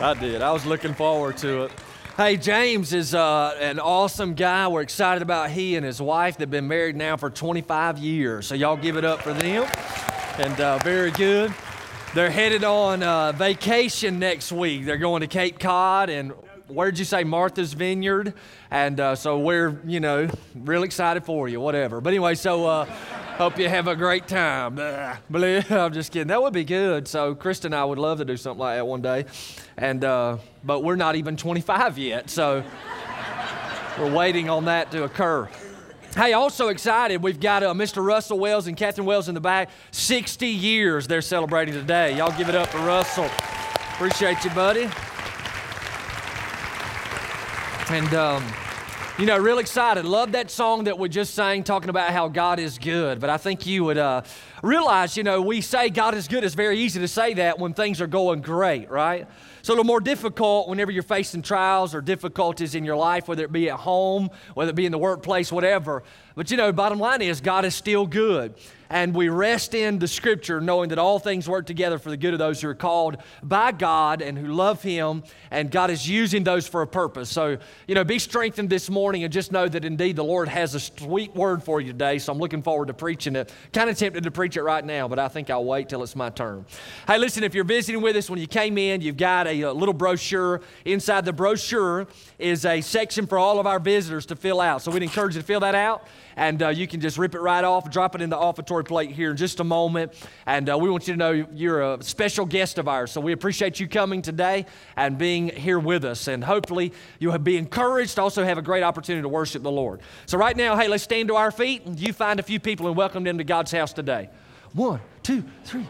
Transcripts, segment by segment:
I did. I was looking forward to it. Hey, James is uh, an awesome guy. We're excited about he and his wife. They've been married now for 25 years. So y'all give it up for them. And uh, very good. They're headed on uh, vacation next week. They're going to Cape Cod and where'd you say Martha's Vineyard? And uh, so we're, you know, real excited for you, whatever. But anyway, so uh, hope you have a great time. I'm just kidding. That would be good. So Krista and I would love to do something like that one day. And, uh, but we're not even 25 yet. So we're waiting on that to occur. Hey, also excited, we've got uh, Mr. Russell Wells and Catherine Wells in the back. 60 years they're celebrating today. Y'all give it up for Russell. Appreciate you, buddy. And, um, you know, real excited. Love that song that we just sang talking about how God is good. But I think you would uh, realize, you know, we say God is good. It's very easy to say that when things are going great, right? It's a little more difficult whenever you're facing trials or difficulties in your life, whether it be at home, whether it be in the workplace, whatever. But you know, bottom line is God is still good and we rest in the scripture knowing that all things work together for the good of those who are called by God and who love Him, and God is using those for a purpose. So, you know, be strengthened this morning and just know that indeed the Lord has a sweet word for you today. So I'm looking forward to preaching it. Kind of tempted to preach it right now, but I think I'll wait till it's my turn. Hey, listen, if you're visiting with us, when you came in, you've got a, a little brochure. Inside the brochure is a section for all of our visitors to fill out. So we'd encourage you to fill that out and uh, you can just rip it right off, drop it in the offertory plate here in just a moment. And uh, we want you to know you're a special guest of ours. So we appreciate you coming today and being here with us. And hopefully you'll be encouraged to also have a great opportunity to worship the Lord. So right now, hey, let's stand to our feet and you find a few people and welcome them to God's house today. One, two, three.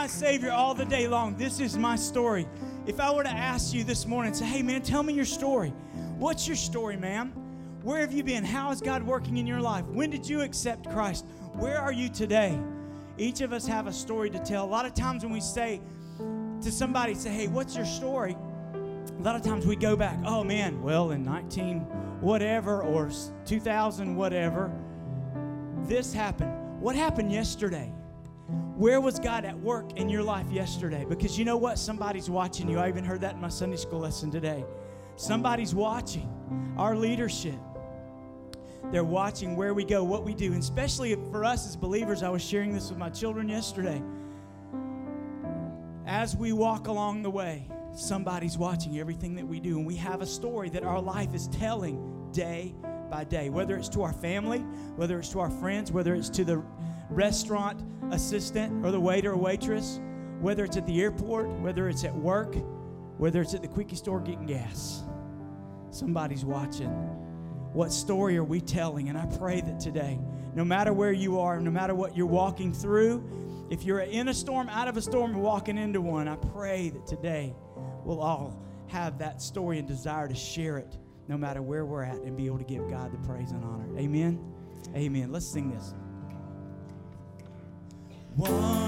My Savior all the day long. This is my story. If I were to ask you this morning, say, hey, man, tell me your story. What's your story, ma'am? Where have you been? How is God working in your life? When did you accept Christ? Where are you today? Each of us have a story to tell. A lot of times when we say to somebody, say, hey, what's your story? A lot of times we go back, oh man, well, in 19 whatever or 2000 whatever, this happened. What happened yesterday? Where was God at work in your life yesterday? Because you know what? Somebody's watching you. I even heard that in my Sunday school lesson today. Somebody's watching our leadership. They're watching where we go, what we do, and especially for us as believers. I was sharing this with my children yesterday. As we walk along the way, somebody's watching everything that we do, and we have a story that our life is telling day by day, whether it's to our family, whether it's to our friends, whether it's to the restaurant assistant or the waiter or waitress, whether it's at the airport, whether it's at work, whether it's at the quickie store getting gas. Somebody's watching. What story are we telling? And I pray that today, no matter where you are, no matter what you're walking through, if you're in a storm, out of a storm, or walking into one, I pray that today we'll all have that story and desire to share it no matter where we're at and be able to give God the praise and honor. Amen. Amen. Let's sing this. Wonderful,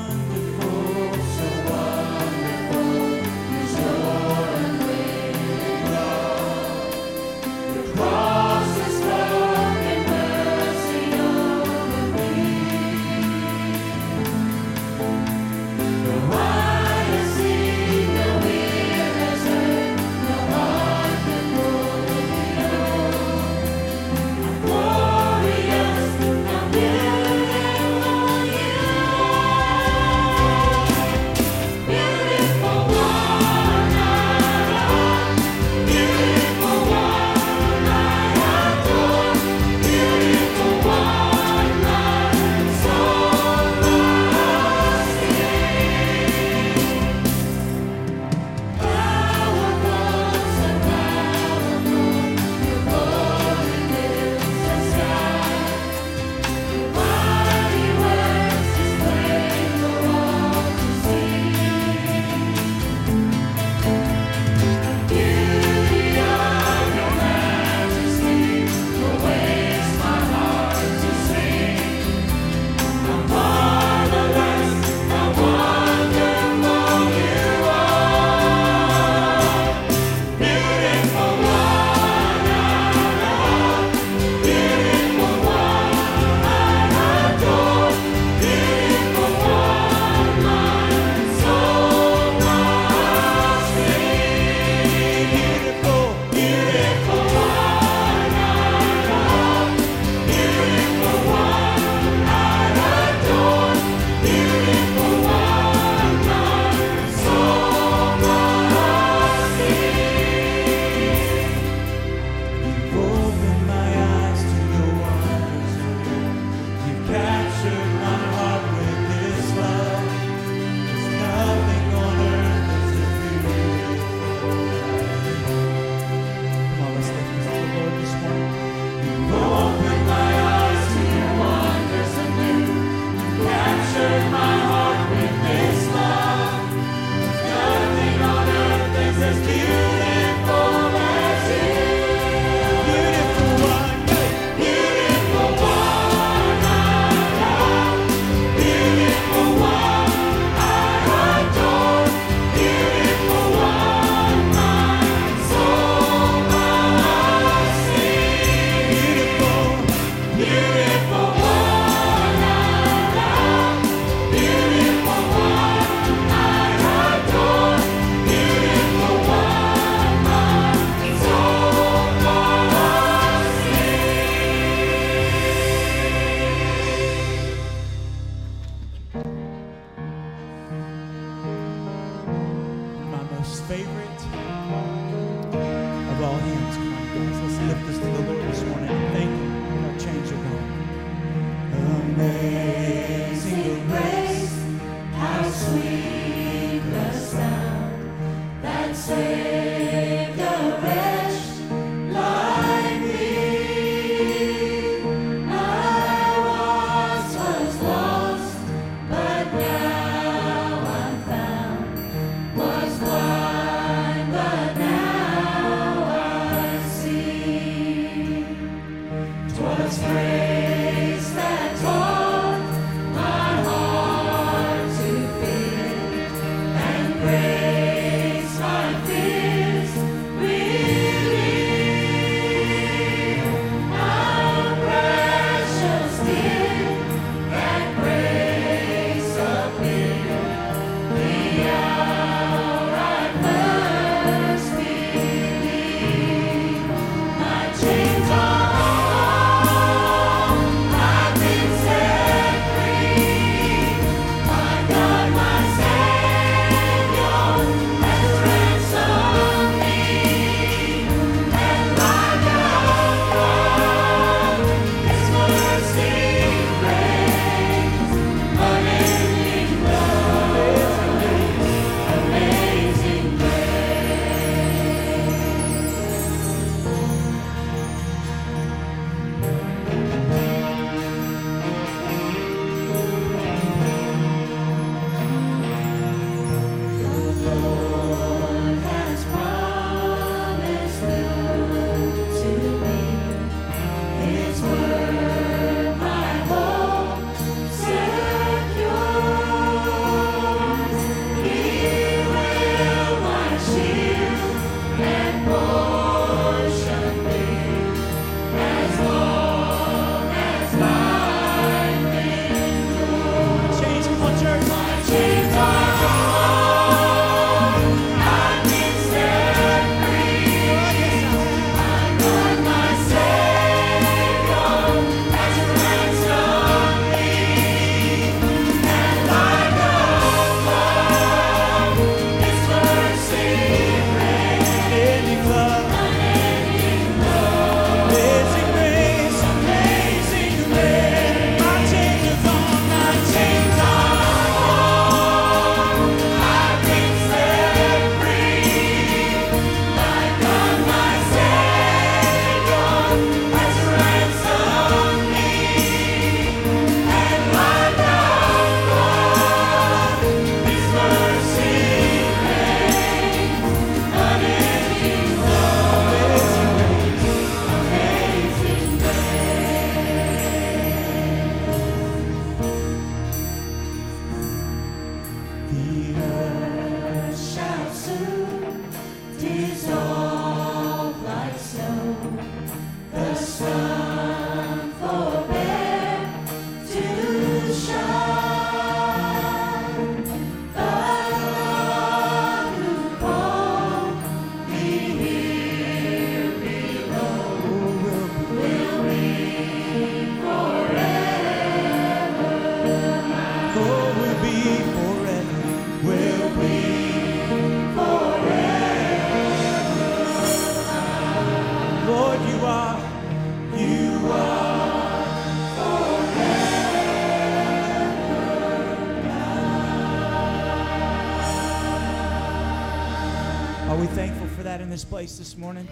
this place this morning?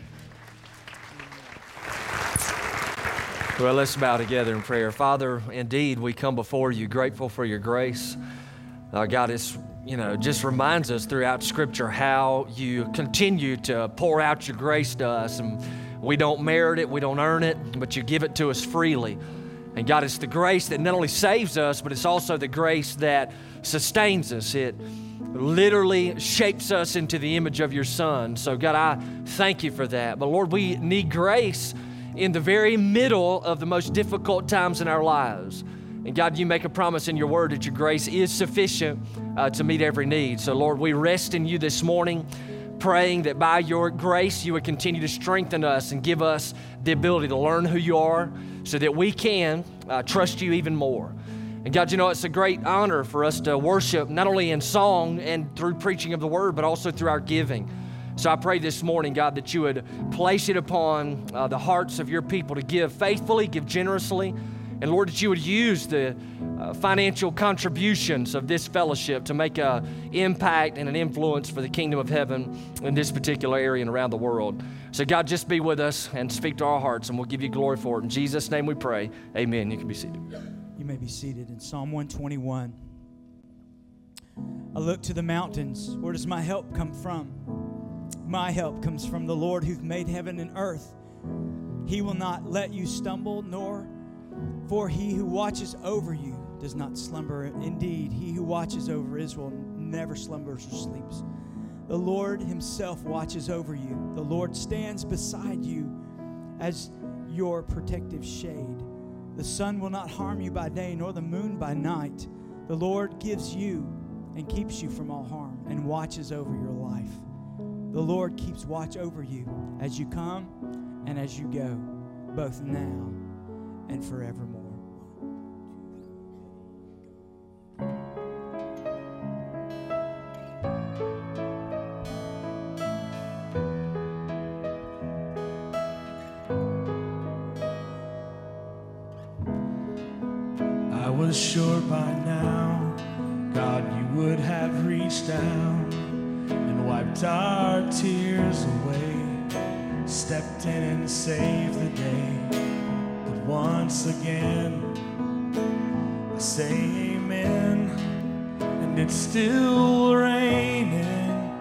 Well, let's bow together in prayer. Father, indeed, we come before you grateful for your grace. Uh, God, it's, you know, just reminds us throughout Scripture how you continue to pour out your grace to us. And we don't merit it, we don't earn it, but you give it to us freely. And God, it's the grace that not only saves us, but it's also the grace that sustains us. It literally shapes us into the image of your Son. So, God, I thank you for that. But, Lord, we need grace in the very middle of the most difficult times in our lives. And God, you make a promise in your word that your grace is sufficient uh, to meet every need. So, Lord, we rest in you this morning, praying that by your grace you would continue to strengthen us and give us the ability to learn who you are so that we can uh, trust you even more. And God, you know, it's a great honor for us to worship not only in song and through preaching of the word, but also through our giving. So I pray this morning, God, that you would place it upon uh, the hearts of your people to give faithfully, give generously. And Lord, that you would use the uh, financial contributions of this fellowship to make an impact and an influence for the kingdom of heaven in this particular area and around the world. So, God, just be with us and speak to our hearts, and we'll give you glory for it. In Jesus' name we pray. Amen. You can be seated. You may be seated in Psalm 121. I look to the mountains. Where does my help come from? My help comes from the Lord who's made heaven and earth. He will not let you stumble, nor for he who watches over you does not slumber. Indeed, he who watches over Israel never slumbers or sleeps. The Lord himself watches over you. The Lord stands beside you as your protective shade. The sun will not harm you by day, nor the moon by night. The Lord gives you and keeps you from all harm and watches over your life. The Lord keeps watch over you as you come and as you go, both now and forevermore. Down and wiped our tears away, stepped in and saved the day. But once again, I say amen, and it's still raining.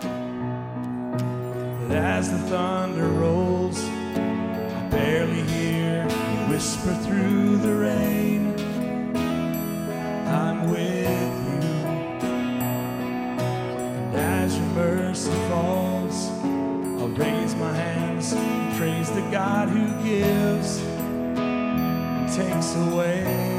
But as the thunder rolls, I barely hear you whisper through mercy falls, I'll raise my hands and praise the God who gives and takes away.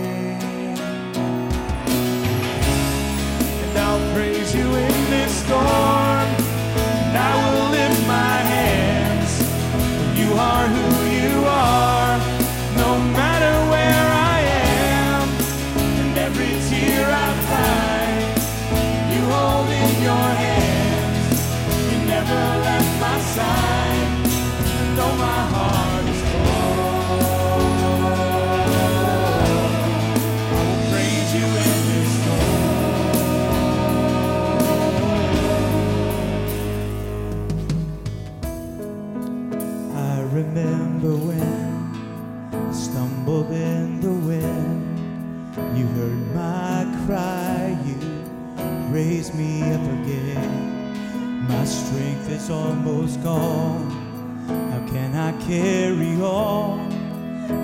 Remember when I stumbled in the wind. You heard my cry, you raised me up again. My strength is almost gone. How can I carry on?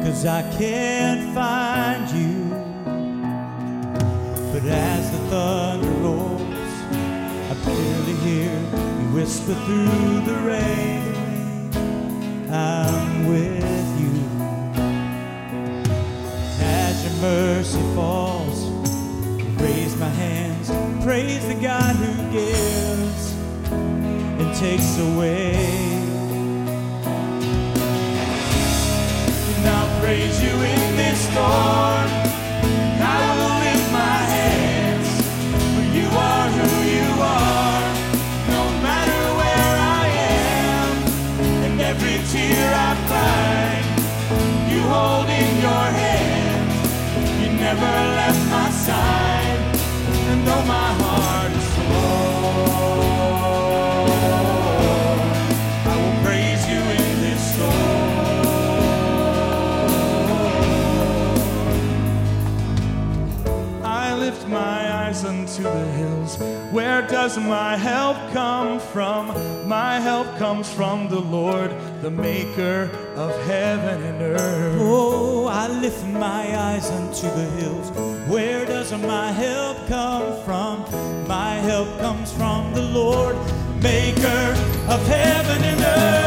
Cause I can't find you. But as the thunder rolls, I barely hear you whisper through the rain. With you. As your mercy falls, raise my hands, praise the God who gives and takes away. And I'll praise you in comes from the Lord, the maker of heaven and earth. Oh, I lift my eyes unto the hills. Where does my help come from? My help comes from the Lord, maker of heaven and earth.